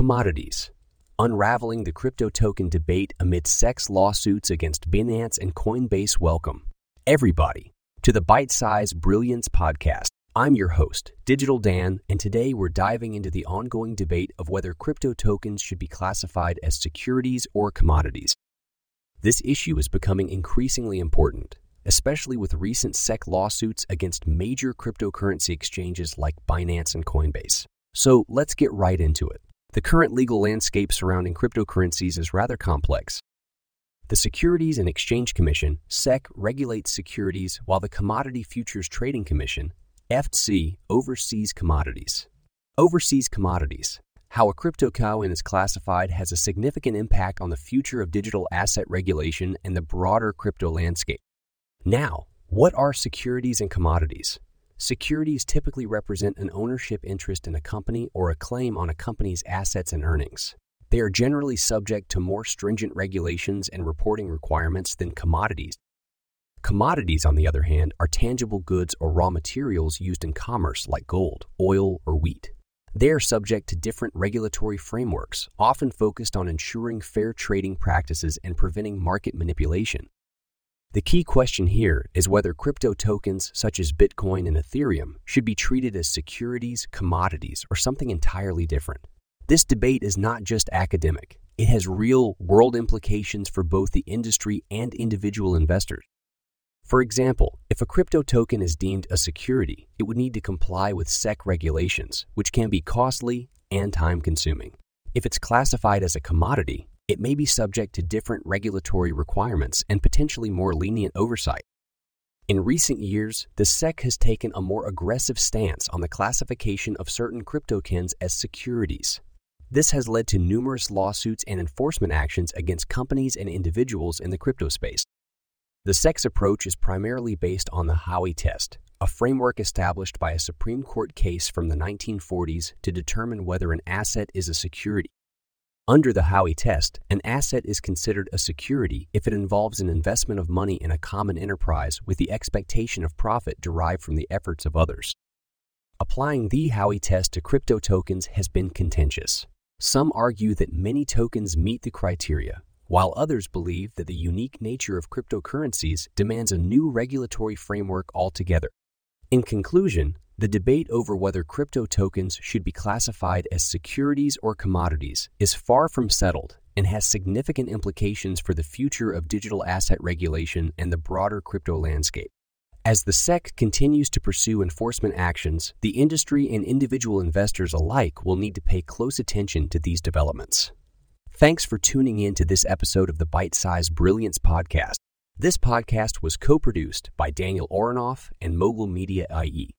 Commodities Unraveling the crypto token debate amid SEC's lawsuits against Binance and Coinbase. Welcome, everybody, to the Bite Size Brilliance Podcast. I'm your host, Digital Dan, and today we're diving into the ongoing debate of whether crypto tokens should be classified as securities or commodities. This issue is becoming increasingly important, especially with recent SEC lawsuits against major cryptocurrency exchanges like Binance and Coinbase. So let's get right into it. The current legal landscape surrounding cryptocurrencies is rather complex. The Securities and Exchange Commission, SEC, regulates securities while the Commodity Futures Trading Commission, CFTC, oversees commodities. Oversees commodities. How a crypto coin is classified has a significant impact on the future of digital asset regulation and the broader crypto landscape. Now, what are securities and commodities? Securities typically represent an ownership interest in a company or a claim on a company's assets and earnings. They are generally subject to more stringent regulations and reporting requirements than commodities. Commodities, on the other hand, are tangible goods or raw materials used in commerce like gold, oil, or wheat. They are subject to different regulatory frameworks, often focused on ensuring fair trading practices and preventing market manipulation. The key question here is whether crypto tokens such as Bitcoin and Ethereum should be treated as securities, commodities, or something entirely different. This debate is not just academic, it has real world implications for both the industry and individual investors. For example, if a crypto token is deemed a security, it would need to comply with SEC regulations, which can be costly and time consuming. If it's classified as a commodity, it may be subject to different regulatory requirements and potentially more lenient oversight. In recent years, the SEC has taken a more aggressive stance on the classification of certain cryptokens as securities. This has led to numerous lawsuits and enforcement actions against companies and individuals in the crypto space. The SEC's approach is primarily based on the Howey test, a framework established by a Supreme Court case from the 1940s to determine whether an asset is a security. Under the Howey test, an asset is considered a security if it involves an investment of money in a common enterprise with the expectation of profit derived from the efforts of others. Applying the Howey test to crypto tokens has been contentious. Some argue that many tokens meet the criteria, while others believe that the unique nature of cryptocurrencies demands a new regulatory framework altogether. In conclusion, the debate over whether crypto tokens should be classified as securities or commodities is far from settled and has significant implications for the future of digital asset regulation and the broader crypto landscape. As the SEC continues to pursue enforcement actions, the industry and individual investors alike will need to pay close attention to these developments. Thanks for tuning in to this episode of the Bite Size Brilliance Podcast. This podcast was co produced by Daniel Oronoff and Mogul Media IE.